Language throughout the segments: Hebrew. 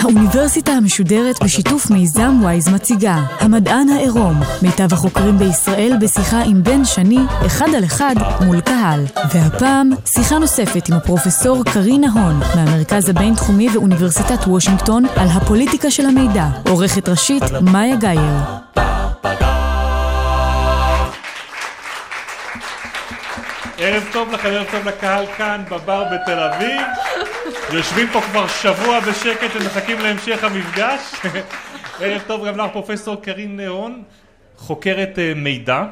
האוניברסיטה המשודרת בשיתוף מיזם וויז מציגה המדען העירום מיטב החוקרים בישראל בשיחה עם בן שני אחד על אחד מול קהל. והפעם שיחה נוספת עם הפרופסור קרינה הון מהמרכז הבינתחומי ואוניברסיטת וושינגטון על הפוליטיקה של המידע. עורכת ראשית מאיה גאייר ערב טוב לכם, ערב טוב לקהל כאן בבר בתל אביב. יושבים פה כבר שבוע בשקט ומחכים להמשך המפגש. ערב טוב גם לך פרופסור קרין נהון, חוקרת אה, מידע.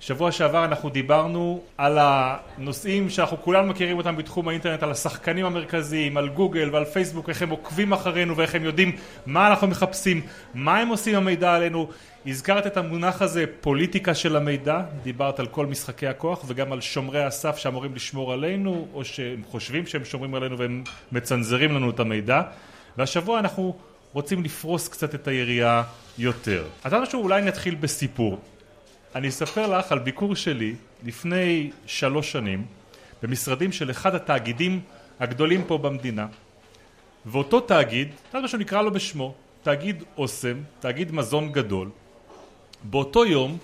שבוע שעבר אנחנו דיברנו על הנושאים שאנחנו כולנו מכירים אותם בתחום האינטרנט, על השחקנים המרכזיים, על גוגל ועל פייסבוק, איך הם עוקבים אחרינו ואיך הם יודעים מה אנחנו מחפשים, מה הם עושים עם המידע עלינו. הזכרת את המונח הזה פוליטיקה של המידע, דיברת על כל משחקי הכוח וגם על שומרי הסף שאמורים לשמור עלינו או שהם חושבים שהם שומרים עלינו והם מצנזרים לנו את המידע והשבוע אנחנו רוצים לפרוס קצת את היריעה יותר. אז משהו אולי נתחיל בסיפור. אני אספר לך על ביקור שלי לפני שלוש שנים במשרדים של אחד התאגידים הגדולים פה במדינה. ואותו תאגיד, אתה יודע שנקרא לו בשמו, תאגיד אוסם, תאגיד מזון גדול באותו יום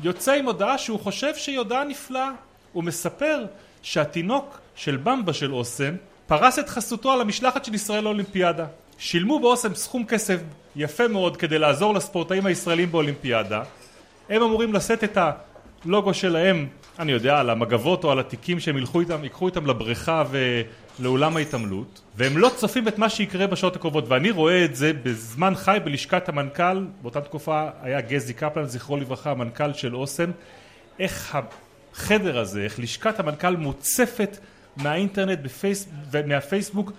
יוצא עם הודעה שהוא חושב שהיא הודעה נפלאה. הוא מספר שהתינוק של במבה של אוסם פרס את חסותו על המשלחת של ישראל לאולימפיאדה. שילמו באוסם סכום כסף יפה מאוד כדי לעזור לספורטאים הישראלים באולימפיאדה הם אמורים לשאת את הלוגו שלהם, אני יודע, על המגבות או על התיקים שהם ילכו איתם, ייקחו איתם לבריכה ולאולם ההתעמלות והם לא צופים את מה שיקרה בשעות הקרובות. ואני רואה את זה בזמן חי בלשכת המנכ"ל, באותה תקופה היה גזי קפלן, זכרו לברכה, המנכ"ל של אוסם איך החדר הזה, איך לשכת המנכ"ל מוצפת מהאינטרנט בפייס, ומהפייסבוק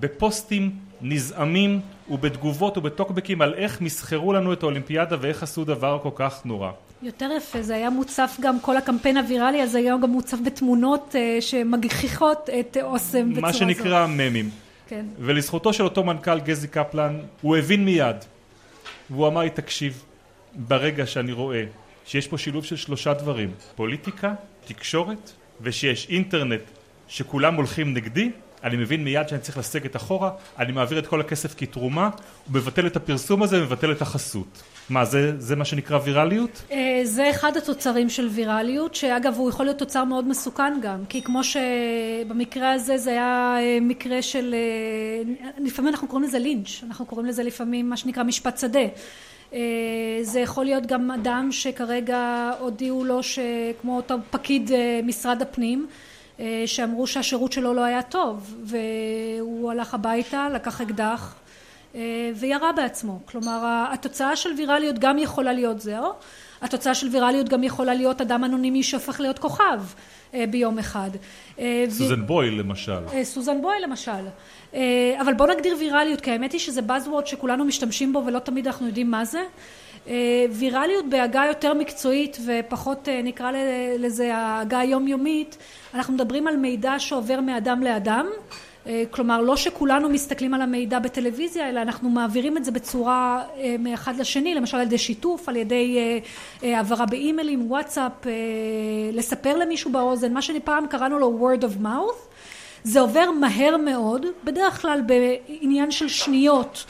בפוסטים נזעמים ובתגובות ובטוקבקים על איך מסחרו לנו את האולימפיאדה ואיך עשו דבר כל כך נורא. יותר יפה, זה היה מוצף גם, כל הקמפיין הוויראלי הזה היה גם מוצף בתמונות uh, שמגחיכות את אוסם בצורה מה שנקרא זו. ממים. כן. ולזכותו של אותו מנכ"ל גזי קפלן, הוא הבין מיד, והוא אמר לי, תקשיב, ברגע שאני רואה שיש פה שילוב של שלושה דברים, פוליטיקה, תקשורת, ושיש אינטרנט שכולם הולכים נגדי, אני מבין מיד שאני צריך לסגת אחורה, אני מעביר את כל הכסף כתרומה, ומבטל את הפרסום הזה ומבטל את החסות. מה, זה, זה מה שנקרא ויראליות? אה, זה אחד התוצרים של ויראליות, שאגב הוא יכול להיות תוצר מאוד מסוכן גם, כי כמו שבמקרה הזה זה היה אה, מקרה של, אה, לפעמים אנחנו קוראים לזה לינץ', אנחנו קוראים לזה לפעמים מה שנקרא משפט שדה. זה יכול להיות גם אדם שכרגע הודיעו לו שכמו אותו פקיד משרד הפנים שאמרו שהשירות שלו לא היה טוב והוא הלך הביתה, לקח אקדח אה, וירה בעצמו. כלומר התוצאה של ויראליות גם יכולה להיות זהו, התוצאה של ויראליות גם יכולה להיות אדם אנונימי שהופך להיות כוכב אה, ביום אחד. סוזן בויל למשל. סוזן בויל למשל. אבל בוא נגדיר ויראליות כי האמת היא שזה Buzzword שכולנו משתמשים בו ולא תמיד אנחנו יודעים מה זה. ויראליות בהגה יותר מקצועית ופחות נקרא לזה ההגה היומיומית אנחנו מדברים על מידע שעובר מאדם לאדם. כלומר לא שכולנו מסתכלים על המידע בטלוויזיה אלא אנחנו מעבירים את זה בצורה מאחד לשני למשל על ידי שיתוף על ידי העברה באימיילים וואטסאפ לספר למישהו באוזן. מה שפעם קראנו לו word of mouth. זה עובר מהר מאוד בדרך כלל בעניין של שניות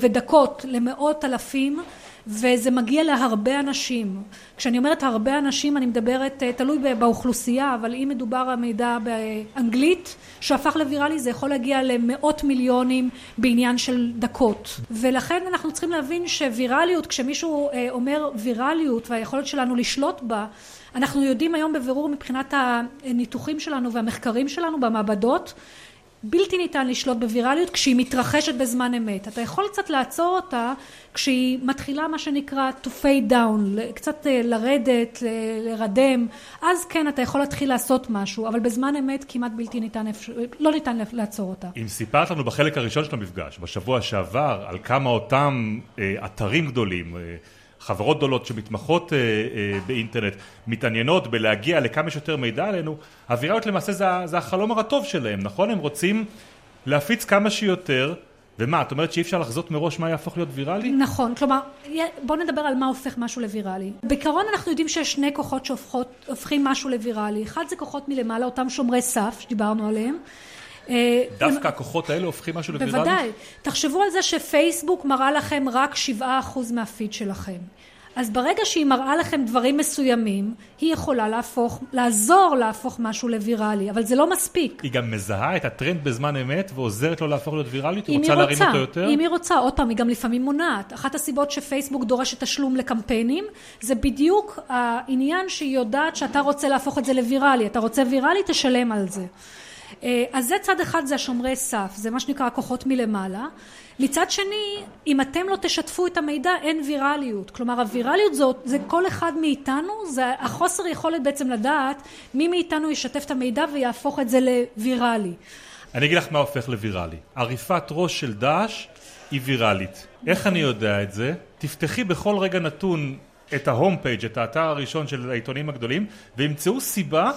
ודקות למאות אלפים וזה מגיע להרבה אנשים. כשאני אומרת הרבה אנשים אני מדברת, תלוי באוכלוסייה, אבל אם מדובר על מידע באנגלית שהפך לוויראלי זה יכול להגיע למאות מיליונים בעניין של דקות. ולכן אנחנו צריכים להבין שוויראליות, כשמישהו אומר ויראליות והיכולת שלנו לשלוט בה, אנחנו יודעים היום בבירור מבחינת הניתוחים שלנו והמחקרים שלנו במעבדות בלתי ניתן לשלוט בווירליות כשהיא מתרחשת בזמן אמת. אתה יכול קצת לעצור אותה כשהיא מתחילה מה שנקרא to fade down, קצת לרדת, לרדם, אז כן אתה יכול להתחיל לעשות משהו, אבל בזמן אמת כמעט בלתי ניתן, לא ניתן לעצור אותה. אם סיפרת לנו בחלק הראשון של המפגש, בשבוע שעבר, על כמה אותם אתרים גדולים, חברות גדולות שמתמחות אה, אה, באינטרנט מתעניינות בלהגיע לכמה שיותר מידע עלינו, הוויראליות למעשה זה, זה החלום הרטוב שלהם, נכון? הם רוצים להפיץ כמה שיותר ומה, את אומרת שאי אפשר לחזות מראש מה יהפוך להיות ויראלי? נכון, כלומר, בוא נדבר על מה הופך משהו לוויראלי. בעיקרון אנחנו יודעים שיש שני כוחות שהופכים משהו לוויראלי. אחד זה כוחות מלמעלה, אותם שומרי סף שדיברנו עליהם. אה, דווקא הכוחות האלה הופכים משהו לוויראלי? בוודאי. תחשבו על זה שפייסבוק מראה לכם רק 7% מהפיד שלכם. אז ברגע שהיא מראה לכם דברים מסוימים, היא יכולה להפוך, לעזור להפוך משהו לוויראלי, אבל זה לא מספיק. היא גם מזהה את הטרנד בזמן אמת ועוזרת לו להפוך להיות ויראלית? היא רוצה להרים אותו יותר? אם היא רוצה, עוד פעם, היא גם לפעמים מונעת. אחת הסיבות שפייסבוק דורשת תשלום לקמפיינים, זה בדיוק העניין שהיא יודעת שאתה רוצה להפוך את זה לוויראלי. אתה רוצה ויראלי, תשלם על זה. אה, אז זה צד אחד, זה השומרי סף, זה מה שנקרא כוחות מלמעלה. מצד שני, אם אתם לא תשתפו את המידע, אין ויראליות. כלומר, הוויראליות זאת, זה כל אחד מאיתנו, זה החוסר יכולת בעצם לדעת מי מאיתנו ישתף את המידע ויהפוך את זה לוויראלי. אני אגיד לך מה הופך לוויראלי. עריפת ראש של דאעש היא ויראלית. איך אני יודע את זה? תפתחי בכל רגע נתון את ההום פייג', את האתר הראשון של העיתונים הגדולים, וימצאו סיבה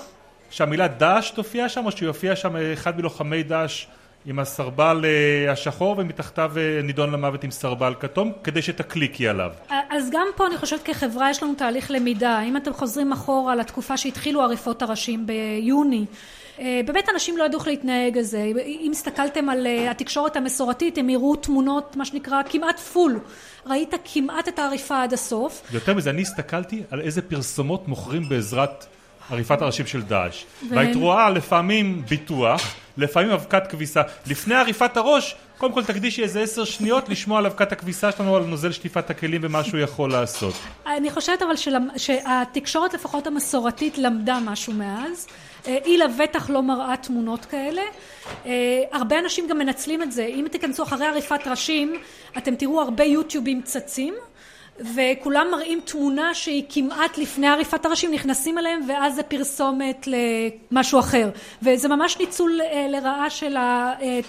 שהמילה דאעש תופיע שם, או שיופיע שם אחד מלוחמי דאעש עם הסרבל אה, השחור ומתחתיו אה, נידון למוות עם סרבל כתום כדי שתקליקי עליו. אז גם פה אני חושבת כחברה יש לנו תהליך למידה. אם אתם חוזרים אחורה לתקופה שהתחילו עריפות הראשים ביוני אה, באמת אנשים לא ידעו איך להתנהג על זה אם הסתכלתם על התקשורת המסורתית הם יראו תמונות מה שנקרא כמעט פול ראית כמעט את העריפה עד הסוף. יותר מזה אני הסתכלתי על איזה פרסומות מוכרים בעזרת עריפת הראשים של דאעש והיית רואה לפעמים ביטוח לפעמים אבקת כביסה. לפני עריפת הראש, קודם כל תקדישי איזה עשר שניות לשמוע על אבקת הכביסה שלנו, על נוזל שטיפת הכלים ומה שהוא יכול לעשות. אני חושבת אבל שהתקשורת לפחות המסורתית למדה משהו מאז. אה, היא לבטח לא מראה תמונות כאלה. אה, הרבה אנשים גם מנצלים את זה. אם תיכנסו אחרי עריפת ראשים, אתם תראו הרבה יוטיובים צצים. וכולם מראים תמונה שהיא כמעט לפני עריפת הראשים, נכנסים אליהם ואז זה פרסומת למשהו אחר. וזה ממש ניצול אה, לרעה של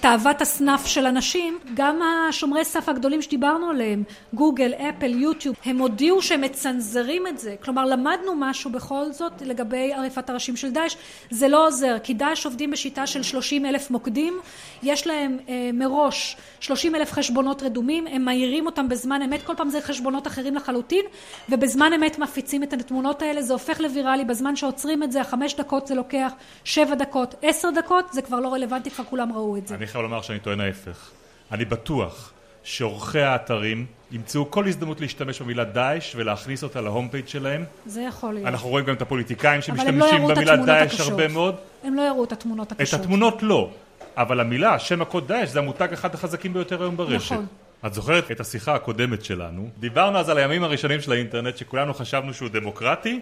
תאוות הסנאף של אנשים. גם השומרי סף הגדולים שדיברנו עליהם, גוגל, אפל, יוטיוב, הם הודיעו שהם מצנזרים את זה. כלומר, למדנו משהו בכל זאת לגבי עריפת הראשים של דאעש. זה לא עוזר, כי דאעש עובדים בשיטה של 30 אלף מוקדים, יש להם אה, מראש 30 אלף חשבונות רדומים, הם מעירים אותם בזמן אמת, כל פעם זה חשבונות אחרים לחלוטין ובזמן אמת מפיצים את התמונות האלה זה הופך לוויראלי בזמן שעוצרים את זה חמש דקות זה לוקח שבע דקות עשר דקות זה כבר לא רלוונטי כבר כולם ראו את זה אני חייב לומר שאני טוען ההפך אני בטוח שעורכי האתרים ימצאו כל הזדמנות להשתמש במילה דאעש ולהכניס אותה להום פייג' שלהם. זה יכול להיות. אנחנו רואים גם את הפוליטיקאים לא שמשתמשים לא במילה דאעש הרבה מאוד. הם לא יראו את התמונות הקשות. את התמונות לא, אבל המילה, שם הקוד דאעש, זה המותג אחד החזקים ביותר היום ברשת. נכון. את זוכרת את השיחה הקודמת שלנו? דיברנו אז על הימים הראשונים של האינטרנט שכולנו חשבנו שהוא דמוקרטי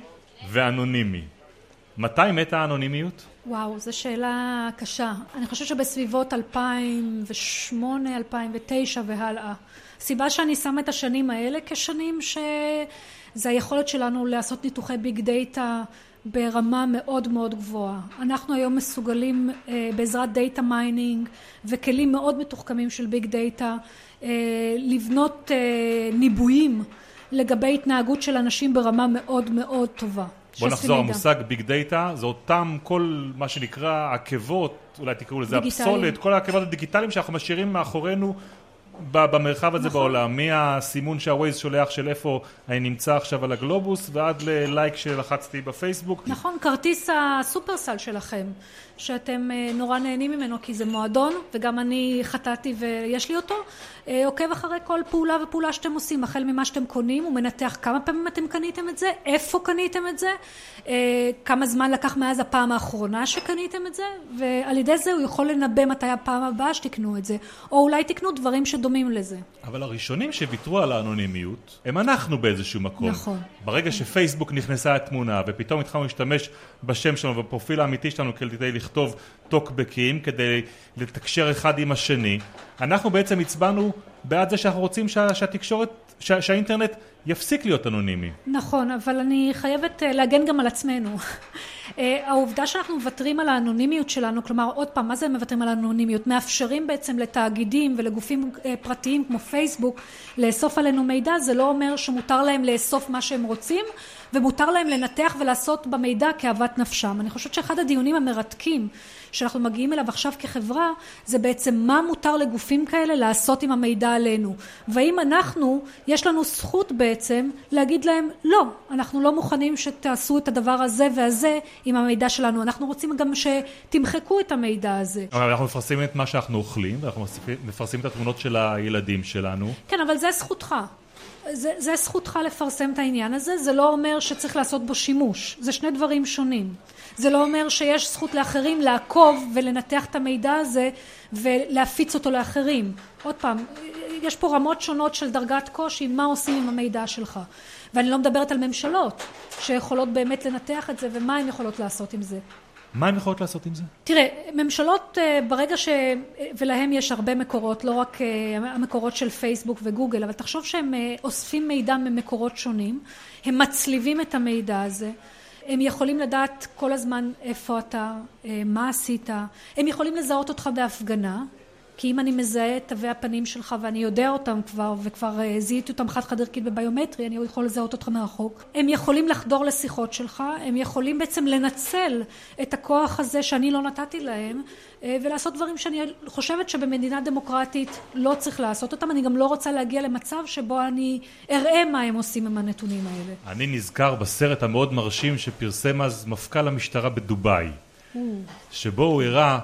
ואנונימי. מתי מתה האנונימיות? וואו, זו שאלה קשה. אני חושבת שבסביבות 2008, 2009 והלאה. הסיבה שאני שמה את השנים האלה כשנים שזה היכולת שלנו לעשות ניתוחי ביג דאטה ברמה מאוד מאוד גבוהה. אנחנו היום מסוגלים אה, בעזרת data mining וכלים מאוד מתוחכמים של big data לבנות אה, ניבויים לגבי התנהגות של אנשים ברמה מאוד מאוד טובה. בוא נחזור, המושג big data זה אותם כל מה שנקרא עקבות, אולי תקראו לזה הפסולת, כל העקבות הדיגיטליים שאנחנו משאירים מאחורינו במרחב הזה נכון. בעולם, מהסימון שהווייז שולח של איפה אני נמצא עכשיו על הגלובוס ועד ללייק שלחצתי בפייסבוק. נכון, כרטיס הסופרסל שלכם, שאתם אה, נורא נהנים ממנו כי זה מועדון וגם אני חטאתי ויש לי אותו, אה, עוקב אחרי כל פעולה ופעולה שאתם עושים, החל ממה שאתם קונים, הוא מנתח כמה פעמים אתם קניתם את זה, איפה קניתם את זה, אה, כמה זמן לקח מאז הפעם האחרונה שקניתם את זה, ועל ידי זה הוא יכול לנבא מתי הפעם הבאה שתקנו את זה, או אולי תקנו דברים שדומים לזה. אבל הראשונים שוויתרו על האנונימיות הם אנחנו באיזשהו מקום. נכון. ברגע שפייסבוק נכנסה לתמונה ופתאום התחלנו להשתמש בשם שלנו ובפרופיל האמיתי שלנו כדי לכתוב טוקבקים כדי לתקשר אחד עם השני. אנחנו בעצם הצבענו בעד זה שאנחנו רוצים שה, שהתקשורת, שה, שהאינטרנט יפסיק להיות אנונימי. נכון, אבל אני חייבת אה, להגן גם על עצמנו. אה, העובדה שאנחנו מוותרים על האנונימיות שלנו, כלומר עוד פעם, מה זה מוותרים על האנונימיות? מאפשרים בעצם לתאגידים ולגופים אה, פרטיים כמו פייסבוק לאסוף עלינו מידע, זה לא אומר שמותר להם לאסוף מה שהם רוצים ומותר להם לנתח ולעשות במידע כאוות נפשם. אני חושבת שאחד הדיונים המרתקים שאנחנו מגיעים אליו עכשיו כחברה זה בעצם מה מותר לגופים כאלה לעשות עם המידע עלינו והאם אנחנו יש לנו זכות בעצם להגיד להם לא אנחנו לא מוכנים שתעשו את הדבר הזה והזה עם המידע שלנו אנחנו רוצים גם שתמחקו את המידע הזה. אבל אנחנו מפרסמים את מה שאנחנו אוכלים ואנחנו מפרסמים את התמונות של הילדים שלנו. כן אבל זה זכותך זה, זה זכותך לפרסם את העניין הזה, זה לא אומר שצריך לעשות בו שימוש, זה שני דברים שונים. זה לא אומר שיש זכות לאחרים לעקוב ולנתח את המידע הזה ולהפיץ אותו לאחרים. עוד פעם, יש פה רמות שונות של דרגת קושי, מה עושים עם המידע שלך. ואני לא מדברת על ממשלות שיכולות באמת לנתח את זה ומה הן יכולות לעשות עם זה. מה הן יכולות לעשות עם זה? תראה, ממשלות אה, ברגע ש... ולהם יש הרבה מקורות, לא רק אה, המקורות של פייסבוק וגוגל, אבל תחשוב שהם אה, אוספים מידע ממקורות שונים, הם מצליבים את המידע הזה, הם יכולים לדעת כל הזמן איפה אתה, מה עשית, הם יכולים לזהות אותך בהפגנה, כי אם אני מזהה את תווי הפנים שלך ואני יודע אותם כבר וכבר אה, זיהיתי אותם חד חד ערכית בביומטרי אני יכול לזהות אותך מרחוק. הם יכולים לחדור לשיחות שלך הם יכולים בעצם לנצל את הכוח הזה שאני לא נתתי להם אה, ולעשות דברים שאני חושבת שבמדינה דמוקרטית לא צריך לעשות אותם. אני גם לא רוצה להגיע למצב שבו אני אראה מה הם עושים עם הנתונים האלה. אני נזכר בסרט המאוד מרשים שפרסם אז מפכ"ל המשטרה בדובאי שבו הוא הראה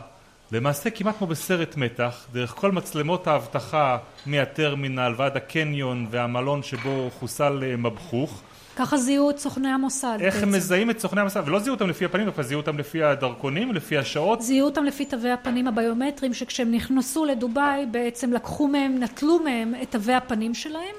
למעשה כמעט כמו בסרט מתח, דרך כל מצלמות האבטחה מהטרמינל ועד הקניון והמלון שבו חוסל אה, מבחוך ככה זיהו את סוכני המוסד איך בעצם. הם מזהים את סוכני המוסד ולא זיהו אותם לפי הפנים, דווקא זיהו אותם לפי הדרכונים, לפי השעות זיהו אותם לפי תווי הפנים הביומטריים שכשהם נכנסו לדובאי בעצם לקחו מהם, נטלו מהם את תווי הפנים שלהם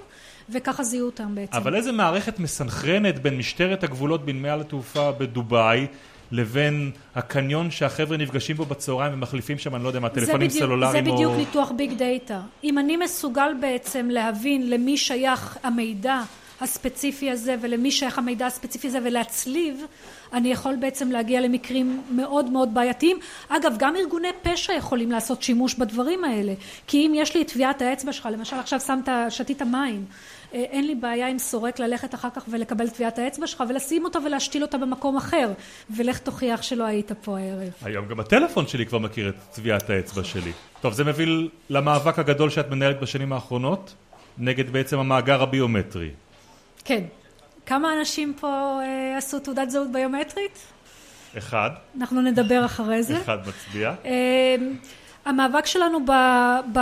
וככה זיהו אותם בעצם. אבל איזה מערכת מסנכרנת בין משטרת הגבולות בנמל התעופה בדובאי לבין הקניון שהחבר'ה נפגשים בו בצהריים ומחליפים שם, אני לא יודע מה, טלפונים סלולריים או... זה בדיוק ניתוח ביג דאטה. אם אני מסוגל בעצם להבין למי שייך המידע הספציפי הזה ולמי שייך המידע הספציפי הזה ולהצליב, אני יכול בעצם להגיע למקרים מאוד מאוד בעייתיים. אגב, גם ארגוני פשע יכולים לעשות שימוש בדברים האלה. כי אם יש לי את טביעת האצבע שלך, למשל עכשיו שמת, שתית מים, אה, אין לי בעיה עם סורק ללכת אחר כך ולקבל טביעת האצבע שלך ולשים אותה ולהשתיל אותה במקום אחר ולך תוכיח שלא היית פה הערב. היום גם הטלפון שלי כבר מכיר את טביעת האצבע שלי. טוב זה מביא למאבק הגדול שאת מנהלת בשנים האחרונות נגד בעצם המאגר הביומטרי. כן. כמה אנשים פה אה, עשו תעודת זהות ביומטרית? אחד. אנחנו נדבר אחרי זה. אחד מצביע. אה, המאבק שלנו ב, ב...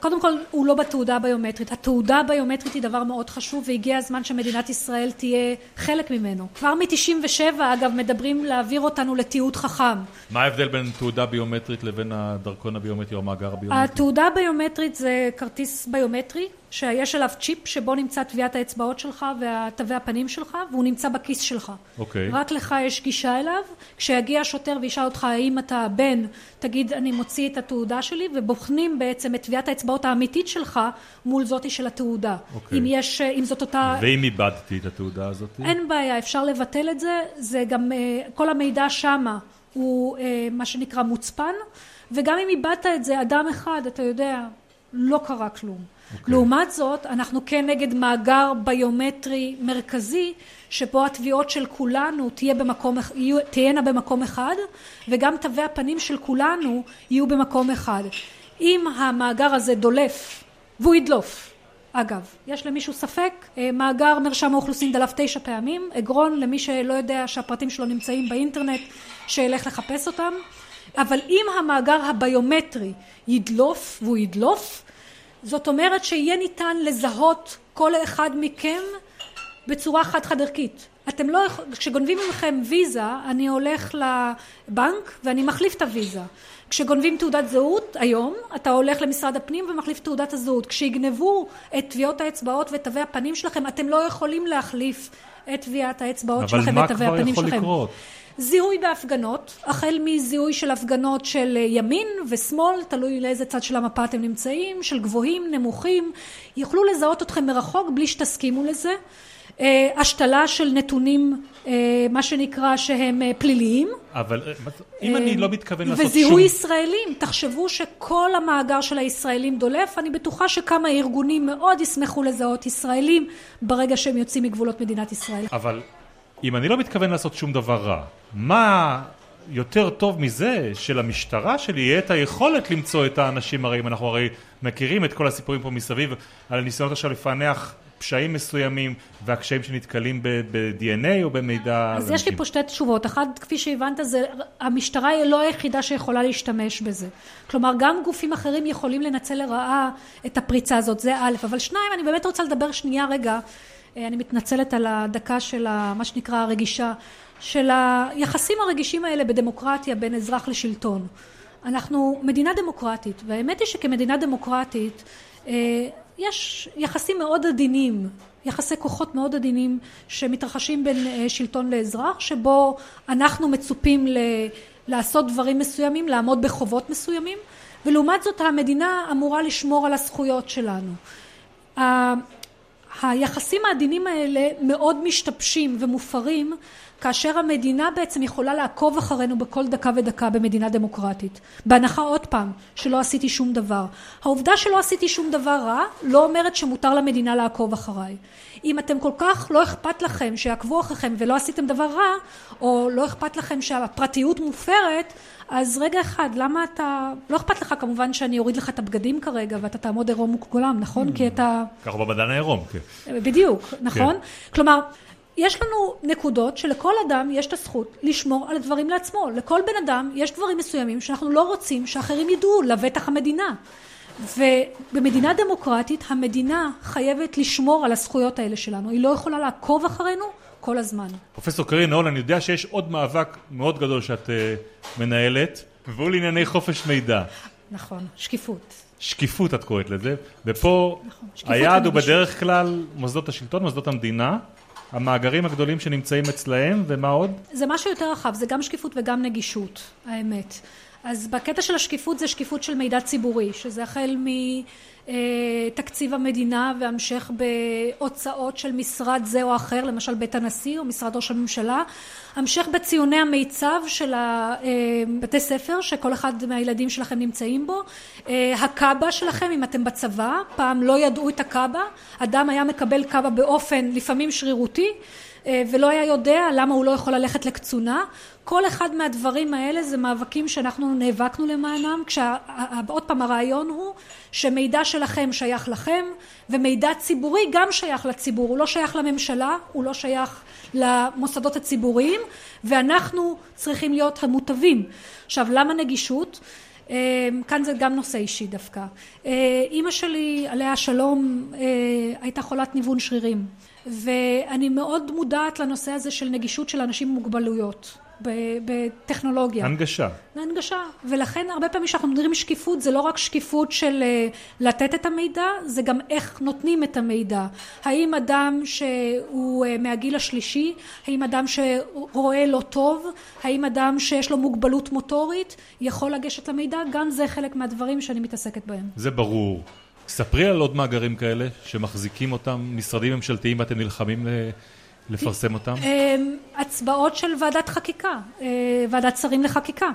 קודם כל הוא לא בתעודה הביומטרית. התעודה הביומטרית היא דבר מאוד חשוב והגיע הזמן שמדינת ישראל תהיה חלק ממנו. כבר מ-97 אגב מדברים להעביר אותנו לתיעוד חכם. מה ההבדל בין תעודה ביומטרית לבין הדרכון הביומטרי או המאגר הביומטרי? התעודה הביומטרית זה כרטיס ביומטרי שיש עליו צ'יפ שבו נמצא טביעת האצבעות שלך ותווי הפנים שלך והוא נמצא בכיס שלך. אוקיי. Okay. רק לך יש גישה אליו. כשיגיע שוטר וישאל אותך האם אתה בן, תגיד אני מוציא את התעודה שלי ובוחנים בעצם את טביעת האצבעות האמיתית שלך מול זאתי של התעודה. אוקיי. אם יש, אם זאת אותה... ואם איבדתי את התעודה הזאת? אין בעיה, אפשר לבטל את זה. זה גם, אה, כל המידע שמה הוא אה, מה שנקרא מוצפן וגם אם איבדת את זה אדם אחד, אתה יודע, לא קרה כלום. Okay. אוקיי. לעומת זאת, אנחנו כן נגד מאגר ביומטרי מרכזי, שבו התביעות של כולנו תהיה במקום, תהיינה במקום אחד, וגם תווי הפנים של כולנו יהיו במקום אחד. אם המאגר הזה דולף, והוא ידלוף, אגב, יש למישהו ספק, אה, מאגר מרשם האוכלוסין דלף תשע פעמים, אגרון למי שלא יודע שהפרטים שלו נמצאים באינטרנט, שילך לחפש אותם, אבל אם המאגר הביומטרי ידלוף, והוא ידלוף, זאת אומרת שיהיה ניתן לזהות כל אחד מכם בצורה חד חד ערכית. אתם לא, כשגונבים ממכם ויזה, אני הולך לבנק ואני מחליף את הוויזה. כשגונבים תעודת זהות היום, אתה הולך למשרד הפנים ומחליף תעודת הזהות. כשיגנבו את טביעות האצבעות ותווי הפנים שלכם, אתם לא יכולים להחליף את טביעת האצבעות שלכם ואת תווי הפנים שלכם. אבל מה כבר יכול לקרות? זיהוי בהפגנות, החל מזיהוי של הפגנות של ימין ושמאל, תלוי לאיזה צד של המפה אתם נמצאים, של גבוהים, נמוכים, יוכלו לזהות אתכם מרחוק בלי שתסכימו לזה. אה, השתלה של נתונים, אה, מה שנקרא, שהם אה, פליליים. אבל אם אני לא מתכוון לעשות שום... וזיהוי ישראלים, תחשבו שכל המאגר של הישראלים דולף, אני בטוחה שכמה ארגונים מאוד ישמחו לזהות ישראלים ברגע שהם יוצאים מגבולות מדינת ישראל. אבל אם אני לא מתכוון לעשות שום דבר רע, מה יותר טוב מזה שלמשטרה שלי יהיה את היכולת למצוא את האנשים הרעים, אנחנו הרי מכירים את כל הסיפורים פה מסביב על הניסיונות עכשיו לפענח פשעים מסוימים והקשיים שנתקלים ב-DNA או במידע... אז יש לי פה שתי תשובות. אחת, כפי שהבנת, זה המשטרה היא לא היחידה שיכולה להשתמש בזה. כלומר, גם גופים אחרים יכולים לנצל לרעה את הפריצה הזאת, זה א', אבל שניים, אני באמת רוצה לדבר שנייה רגע, אני מתנצלת על הדקה של מה שנקרא הרגישה, של היחסים הרגישים האלה בדמוקרטיה בין אזרח לשלטון. אנחנו מדינה דמוקרטית, והאמת היא שכמדינה דמוקרטית אה, יש יחסים מאוד עדינים, יחסי כוחות מאוד עדינים שמתרחשים בין אה, שלטון לאזרח, שבו אנחנו מצופים ל... לעשות דברים מסוימים, לעמוד בחובות מסוימים, ולעומת זאת המדינה אמורה לשמור על הזכויות שלנו. היחסים העדינים האלה מאוד משתבשים ומופרים כאשר המדינה בעצם יכולה לעקוב אחרינו בכל דקה ודקה במדינה דמוקרטית. בהנחה עוד פעם שלא עשיתי שום דבר. העובדה שלא עשיתי שום דבר רע לא אומרת שמותר למדינה לעקוב אחריי. אם אתם כל כך לא אכפת לכם שיעקבו אחריכם ולא עשיתם דבר רע, או לא אכפת לכם שהפרטיות מופרת, אז רגע אחד, למה אתה... לא אכפת לך כמובן שאני אוריד לך את הבגדים כרגע ואתה תעמוד עירום וכולם, נכון? כי אתה... ככה במדען העירום, כן. בדיוק, נכון? כן. כלומר... יש לנו נקודות שלכל אדם יש את הזכות לשמור על הדברים לעצמו. לכל בן אדם יש דברים מסוימים שאנחנו לא רוצים שאחרים ידעו, לבטח המדינה. ובמדינה דמוקרטית המדינה חייבת לשמור על הזכויות האלה שלנו. היא לא יכולה לעקוב אחרינו כל הזמן. פרופסור קרין נאון, אני יודע שיש עוד מאבק מאוד גדול שאת uh, מנהלת, והוא לענייני חופש מידע. נכון, שקיפות. שקיפות את קוראת לזה, ופה נכון, היעד הוא בדרך כלל מוסדות השלטון, מוסדות המדינה. המאגרים הגדולים שנמצאים אצלהם, ומה עוד? זה משהו יותר רחב, זה גם שקיפות וגם נגישות, האמת. אז בקטע של השקיפות זה שקיפות של מידע ציבורי, שזה החל מתקציב המדינה והמשך בהוצאות של משרד זה או אחר, למשל בית הנשיא או משרד ראש הממשלה, המשך בציוני המיצב של בתי ספר שכל אחד מהילדים שלכם נמצאים בו, הקאבה שלכם אם אתם בצבא, פעם לא ידעו את הקאבה, אדם היה מקבל קאבה באופן לפעמים שרירותי אה, ולא היה יודע למה הוא לא יכול ללכת לקצונה. כל אחד מהדברים האלה זה מאבקים שאנחנו נאבקנו למענם, כשעוד פעם הרעיון הוא שמידע שלכם שייך לכם ומידע ציבורי גם שייך לציבור, הוא לא שייך לממשלה, הוא לא שייך למוסדות הציבוריים ואנחנו צריכים להיות המוטבים. עכשיו למה נגישות? אה, כאן זה גם נושא אישי דווקא. אה, אימא שלי עליה השלום הייתה חולת ניוון שרירים ואני מאוד מודעת לנושא הזה של נגישות של אנשים עם מוגבלויות בטכנולוגיה. הנגשה. הנגשה. ולכן הרבה פעמים כשאנחנו מדברים שקיפות זה לא רק שקיפות של אה, לתת את המידע, זה גם איך נותנים את המידע. האם אדם שהוא אה, מהגיל השלישי, האם אדם שרואה לא טוב, האם אדם שיש לו מוגבלות מוטורית יכול לגשת למידע, גם זה חלק מהדברים שאני מתעסקת בהם. זה ברור. ספרי על עוד מאגרים כאלה שמחזיקים אותם משרדים ממשלתיים ואתם נלחמים לפרסם אותם? אמ, הצבעות של ועדת חקיקה, אה, ועדת שרים לחקיקה.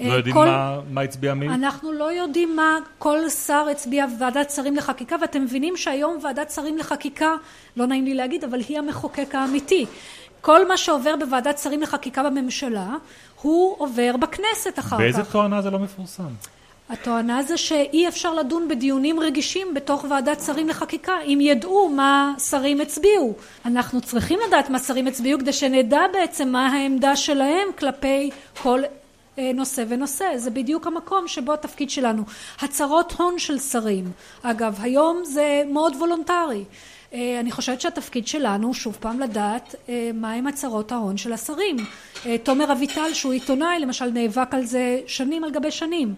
לא אה, יודעים כל, מה, מה הצביע מי? אנחנו לא יודעים מה כל שר הצביע בוועדת שרים לחקיקה ואתם מבינים שהיום ועדת שרים לחקיקה, לא נעים לי להגיד, אבל היא המחוקק האמיתי. כל מה שעובר בוועדת שרים לחקיקה בממשלה, הוא עובר בכנסת אחר באיזה כך. באיזה תואנה זה לא מפורסם? הטוענה זה שאי אפשר לדון בדיונים רגישים בתוך ועדת שרים לחקיקה אם ידעו מה שרים הצביעו. אנחנו צריכים לדעת מה שרים הצביעו כדי שנדע בעצם מה העמדה שלהם כלפי כל אה, נושא ונושא. זה בדיוק המקום שבו התפקיד שלנו. הצהרות הון של שרים. אגב, היום זה מאוד וולונטרי. אה, אני חושבת שהתפקיד שלנו שוב פעם לדעת אה, מהם הצהרות ההון של השרים. תומר אביטל שהוא עיתונאי למשל נאבק על זה שנים על גבי שנים.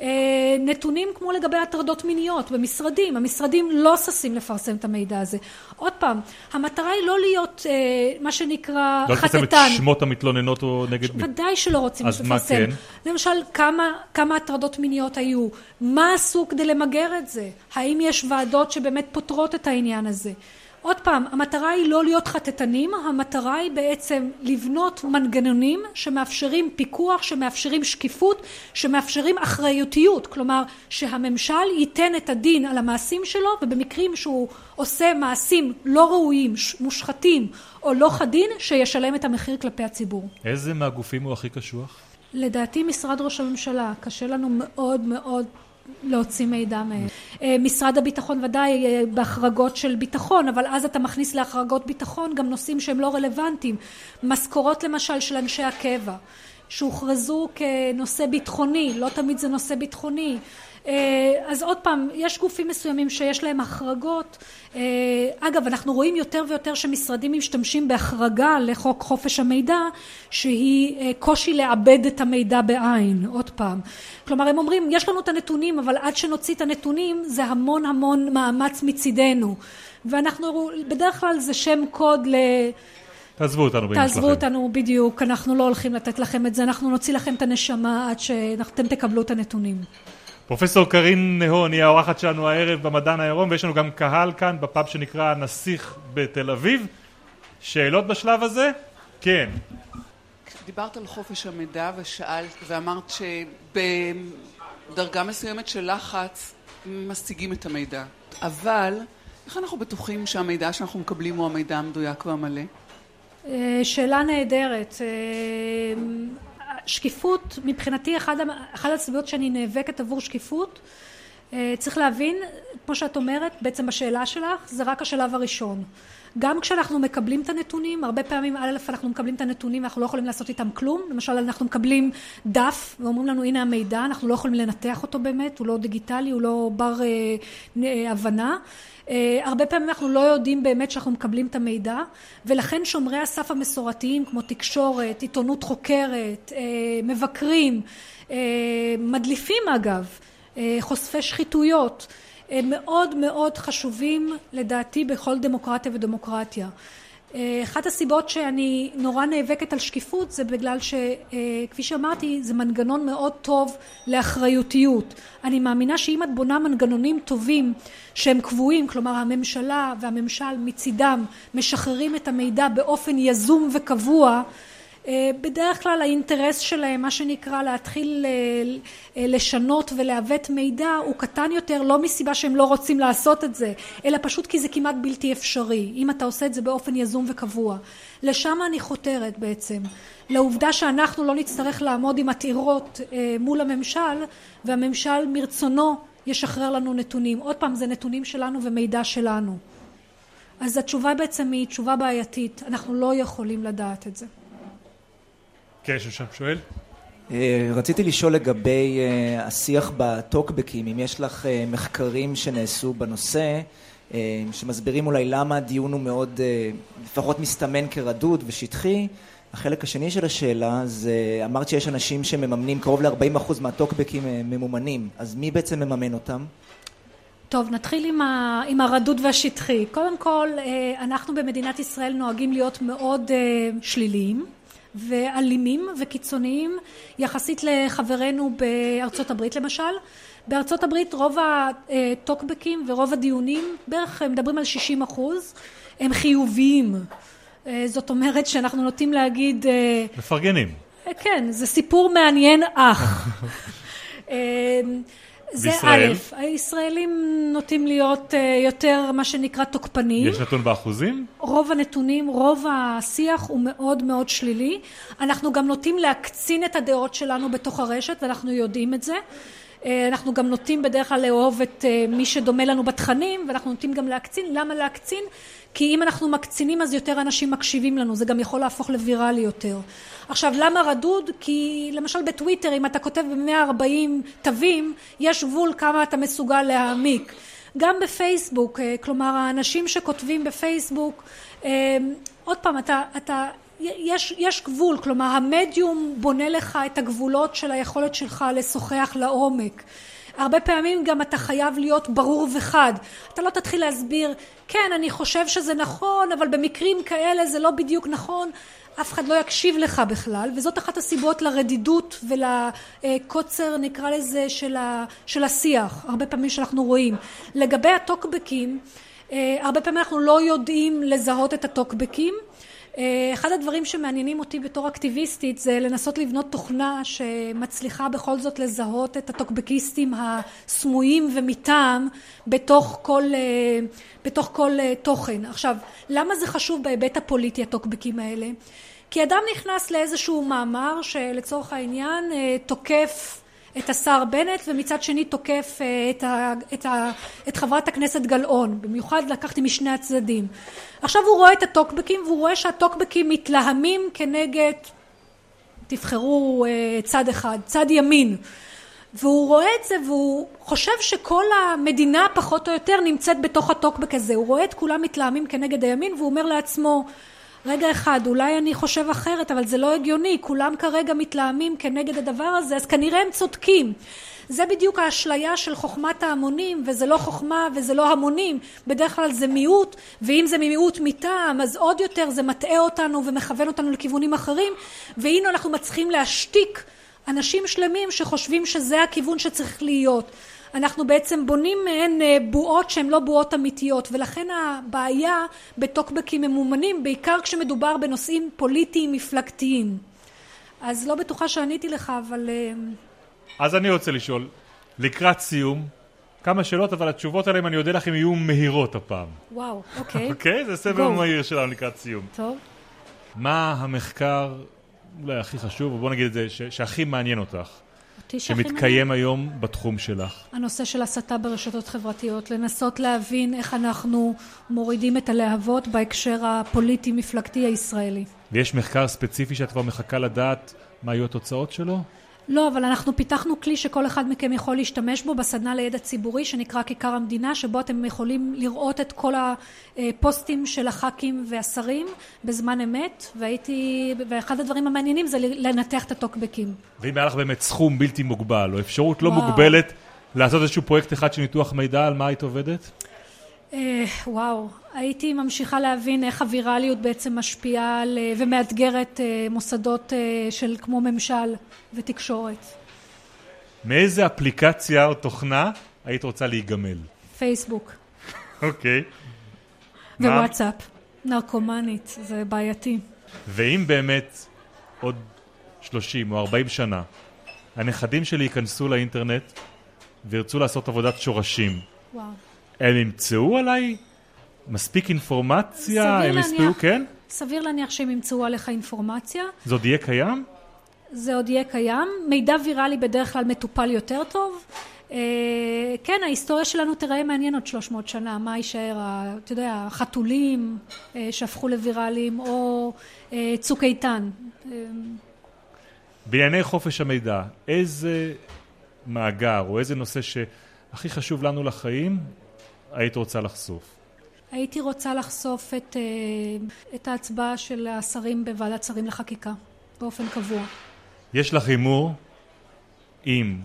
אה, נתונים כמו לגבי הטרדות מיניות במשרדים, המשרדים לא ששים לפרסם את המידע הזה. עוד פעם, המטרה היא לא להיות אה, מה שנקרא לא חטטן. לפרסם את שמות המתלוננות או נגד. ודאי שלא רוצים אז לפרסם. מה כן? למשל, כמה, כמה הטרדות מיניות היו? מה עשו כדי למגר את זה? האם יש ועדות שבאמת פותרות את העניין הזה? עוד פעם, המטרה היא לא להיות חטטנים, המטרה היא בעצם לבנות מנגנונים שמאפשרים פיקוח, שמאפשרים שקיפות, שמאפשרים אחריותיות, כלומר שהממשל ייתן את הדין על המעשים שלו ובמקרים שהוא עושה מעשים לא ראויים, מושחתים או לא חדין, שישלם את המחיר כלפי הציבור. איזה מהגופים הוא הכי קשוח? לדעתי משרד ראש הממשלה, קשה לנו מאוד מאוד להוציא מידע מהם. אה, משרד הביטחון ודאי אה, בהחרגות של ביטחון, אבל אז אתה מכניס להחרגות ביטחון גם נושאים שהם לא רלוונטיים. משכורות למשל של אנשי הקבע, שהוכרזו כנושא ביטחוני, לא תמיד זה נושא ביטחוני. אה, אז עוד פעם, יש גופים מסוימים שיש להם החרגות. אה, אגב, אנחנו רואים יותר ויותר שמשרדים משתמשים בהחרגה לחוק חופש המידע, שהיא אה, קושי לעבד את המידע בעין, עוד פעם. כלומר, הם אומרים, יש לנו את הנתונים, אבל עד שנוציא את הנתונים, זה המון המון מאמץ מצידנו. ואנחנו, בדרך כלל זה שם קוד ל... תעזבו אותנו באמא שלכם. תעזבו אותנו, בדיוק. אנחנו לא הולכים לתת לכם את זה, אנחנו נוציא לכם את הנשמה עד שאתם תקבלו את הנתונים. פרופסור קרין נהון היא האורחת שלנו הערב במדען העירום ויש לנו גם קהל כאן בפאב שנקרא הנסיך בתל אביב. שאלות בשלב הזה? כן. דיברת על חופש המידע ושאלת ואמרת שבדרגה מסוימת של לחץ משיגים את המידע אבל איך אנחנו בטוחים שהמידע שאנחנו מקבלים הוא המידע המדויק והמלא? אה, שאלה נהדרת. אה, שקיפות מבחינתי אחד הסיבות שאני נאבקת עבור שקיפות צריך להבין כמו שאת אומרת בעצם בשאלה שלך זה רק השלב הראשון. גם כשאנחנו מקבלים את הנתונים הרבה פעמים א' אנחנו מקבלים את הנתונים ואנחנו לא יכולים לעשות איתם כלום. למשל אנחנו מקבלים דף ואומרים לנו הנה המידע אנחנו לא יכולים לנתח אותו באמת הוא לא דיגיטלי הוא לא בר אה, הבנה. אה, הרבה פעמים אנחנו לא יודעים באמת שאנחנו מקבלים את המידע ולכן שומרי הסף המסורתיים כמו תקשורת, עיתונות חוקרת, אה, מבקרים, אה, מדליפים אגב, חושפי שחיתויות הם מאוד מאוד חשובים לדעתי בכל דמוקרטיה ודמוקרטיה. אחת הסיבות שאני נורא נאבקת על שקיפות זה בגלל שכפי שאמרתי זה מנגנון מאוד טוב לאחריותיות. אני מאמינה שאם את בונה מנגנונים טובים שהם קבועים כלומר הממשלה והממשל מצידם משחררים את המידע באופן יזום וקבוע אה, בדרך כלל האינטרס שלהם מה שנקרא להתחיל אה, אה, לשנות ולעוות מידע הוא קטן יותר לא מסיבה שהם לא רוצים לעשות את זה אלא פשוט כי זה כמעט בלתי אפשרי אם אתה עושה את זה באופן יזום וקבוע. לשם אני חותרת בעצם. לעובדה שאנחנו לא נצטרך לעמוד עם עתירות מול הממשל והממשל מרצונו ישחרר לנו נתונים. עוד פעם זה נתונים שלנו ומידע שלנו. אז התשובה בעצם היא תשובה בעייתית אנחנו לא יכולים לדעת את זה כן, שושן שואל. אה, רציתי לשאול לגבי אה, השיח בטוקבקים, אם יש לך אה, מחקרים שנעשו בנושא, שמסבירים אולי למה הדיון הוא מאוד, לפחות מסתמן כרדוד ושטחי. החלק השני של השאלה זה, אמרת שיש אנשים שמממנים, קרוב ל-40% מהטוקבקים ממומנים, אז מי בעצם מממן אותם? טוב, נתחיל עם, ה, עם הרדוד והשטחי. קודם כל, אנחנו במדינת ישראל נוהגים להיות מאוד שליליים. ואלימים וקיצוניים יחסית לחברינו בארצות הברית למשל. בארצות הברית רוב הטוקבקים ורוב הדיונים בערך מדברים על 60 אחוז. הם חיוביים. אה, זאת אומרת שאנחנו נוטים להגיד אה, מפרגנים. כן זה סיפור מעניין אך זה א', הישראלים נוטים להיות אה, יותר מה שנקרא תוקפניים. יש נתון באחוזים? רוב הנתונים, רוב השיח הוא מאוד מאוד שלילי. אנחנו גם נוטים להקצין את הדעות שלנו בתוך הרשת ואנחנו יודעים את זה. אה, אנחנו גם נוטים בדרך כלל לאהוב את אה, מי שדומה לנו בתכנים ואנחנו נוטים גם להקצין. למה להקצין? כי אם אנחנו מקצינים אז יותר אנשים מקשיבים לנו, זה גם יכול להפוך לוויראלי יותר. עכשיו למה רדוד? כי למשל בטוויטר אם אתה כותב ב-140 תווים יש גבול כמה אתה מסוגל להעמיק. גם בפייסבוק, אה, כלומר האנשים שכותבים בפייסבוק, עוד פעם אתה, אתה יש, יש גבול, כלומר המדיום בונה לך את הגבולות של היכולת שלך לשוחח לעומק. הרבה פעמים גם אתה חייב להיות ברור וחד. אתה לא תתחיל להסביר, כן, אני חושב שזה נכון, אבל במקרים כאלה זה לא בדיוק נכון. אף אחד לא יקשיב לך בכלל, וזאת אחת הסיבות לרדידות ולקוצר, נקרא לזה, של, ה, של השיח, הרבה פעמים שאנחנו רואים. לגבי הטוקבקים, אה, הרבה פעמים אנחנו לא יודעים לזהות את הטוקבקים. אה, אחד הדברים שמעניינים אותי בתור אקטיביסטית זה לנסות לבנות תוכנה שמצליחה בכל זאת לזהות את הטוקבקיסטים הסמויים ומטעם בתוך כל, אה, בתוך כל תוכן. עכשיו, למה זה חשוב בהיבט הפוליטי הטוקבקים האלה? כי אדם נכנס לאיזשהו מאמר שלצורך העניין תוקף את השר בנט ומצד שני תוקף אה, את, ה, את, ה, את חברת הכנסת גלאון. במיוחד לקחתי משני הצדדים. עכשיו הוא רואה את הטוקבקים והוא רואה שהטוקבקים מתלהמים כנגד תבחרו אה, צד אחד צד ימין. והוא רואה את זה והוא חושב שכל המדינה פחות או יותר נמצאת בתוך הטוקבק הזה. הוא רואה את כולם מתלהמים כנגד הימין והוא אומר לעצמו רגע אחד, אולי אני חושב אחרת, אבל זה לא הגיוני, כולם כרגע מתלהמים כנגד הדבר הזה, אז כנראה הם צודקים. זה בדיוק האשליה של חוכמת ההמונים, וזה לא חוכמה וזה לא המונים, בדרך כלל זה מיעוט, ואם זה מיעוט מטעם, אז עוד יותר זה מטעה אותנו ומכוון אותנו לכיוונים אחרים, והנה אנחנו מצליחים להשתיק אנשים שלמים שחושבים שזה הכיוון שצריך להיות. אנחנו בעצם בונים מהן אה, בועות שהן לא בועות אמיתיות ולכן הבעיה בטוקבקים ממומנים בעיקר כשמדובר בנושאים פוליטיים מפלגתיים. אז לא בטוחה שעניתי לך אבל אה, אז אני רוצה לשאול לקראת סיום כמה שאלות אבל התשובות עליהן אני אודה לך אם יהיו מהירות הפעם. וואו אוקיי. אוקיי? זה סבב מהיר שלנו לקראת סיום. טוב. מה המחקר אולי הכי חשוב או בוא נגיד את זה שהכי מעניין אותך שמתקיים היום בתחום שלך? הנושא של הסתה ברשתות חברתיות, לנסות להבין איך אנחנו מורידים את הלהבות בהקשר הפוליטי-מפלגתי הישראלי. ויש מחקר ספציפי שאת כבר מחכה לדעת מה יהיו התוצאות שלו? לא, אבל אנחנו פיתחנו כלי שכל אחד מכם יכול להשתמש בו בסדנה לידע ציבורי שנקרא כיכר המדינה, שבו אתם יכולים לראות את כל הפוסטים של הח"כים והשרים בזמן אמת, והייתי, ואחד הדברים המעניינים זה לנתח את הטוקבקים. ואם היה לך באמת סכום בלתי מוגבל, או אפשרות לא וואו. מוגבלת לעשות איזשהו פרויקט אחד של ניתוח מידע, על מה היית עובדת? אה, וואו, הייתי ממשיכה להבין איך הווירליות בעצם משפיעה על, אה, ומאתגרת אה, מוסדות של כמו ממשל ותקשורת. מאיזה אפליקציה או תוכנה היית רוצה להיגמל? פייסבוק. אוקיי. ווואטסאפ. נרקומנית, זה בעייתי. ואם באמת עוד 30 או 40 שנה הנכדים שלי ייכנסו לאינטרנט וירצו לעשות עבודת שורשים, וואו. הם ימצאו עליי מספיק אינפורמציה? הם יספרו, כן? סביר להניח שהם ימצאו עליך אינפורמציה. זה עוד יהיה קיים? זה עוד יהיה קיים. מידע ויראלי בדרך כלל מטופל יותר טוב. אה, כן, ההיסטוריה שלנו תראה מעניין עוד 300 שנה, מה יישאר, אתה יודע, החתולים אה, שהפכו לוויראליים, או אה, צוק איתן. בענייני חופש המידע, איזה מאגר או איזה נושא שהכי חשוב לנו לחיים היית רוצה לחשוף? הייתי רוצה לחשוף את, אה, את ההצבעה של השרים בוועדת שרים לחקיקה באופן קבוע. יש לך הימור אם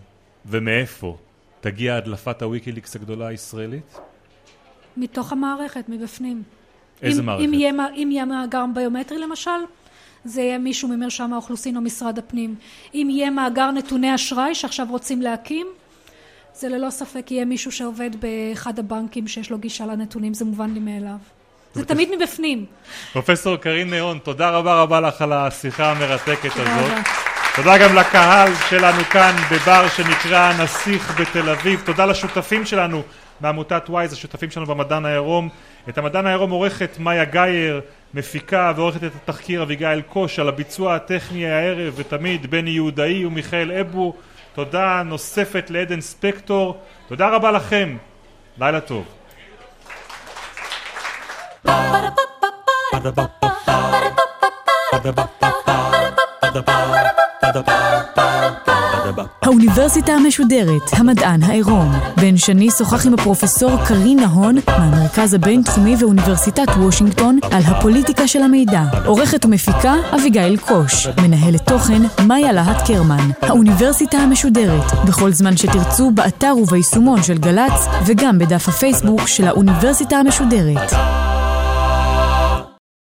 ומאיפה תגיע הדלפת הוויקיליקס הגדולה הישראלית? מתוך המערכת, מבפנים. איזה אם, מערכת? אם יהיה, אם יהיה מאגר ביומטרי למשל, זה יהיה מישהו ממרשם האוכלוסין או משרד הפנים. אם יהיה מאגר נתוני אשראי שעכשיו רוצים להקים, זה ללא ספק יהיה מישהו שעובד באחד הבנקים שיש לו גישה לנתונים, זה מובן לי מאליו. זה תמיד מבפנים. פרופסור קרין נהון, תודה רבה רבה לך על השיחה המרתקת הזאת. תודה גם לקהל שלנו כאן בבר שנקרא הנסיך בתל אביב. תודה לשותפים שלנו מעמותת וויז, השותפים שלנו במדען העירום. את המדען העירום עורכת מאיה גייר, מפיקה ועורכת את התחקיר אביגיל קוש על הביצוע הטכני הערב ותמיד בני יהודאי ומיכאל אבו. תודה נוספת לעדן ספקטור, תודה רבה לכם, לילה טוב. Ba-da-ba-ba-ba האוניברסיטה המשודרת, המדען העירום. בן שני שוחח עם הפרופסור קרין נהון מהמרכז הבינתחומי ואוניברסיטת וושינגטון על הפוליטיקה של המידע. עורכת ומפיקה אביגיל קוש. מנהלת תוכן מאיה להט קרמן. האוניברסיטה המשודרת, בכל זמן שתרצו, באתר וביישומון של גל"צ וגם בדף הפייסבוק של האוניברסיטה המשודרת.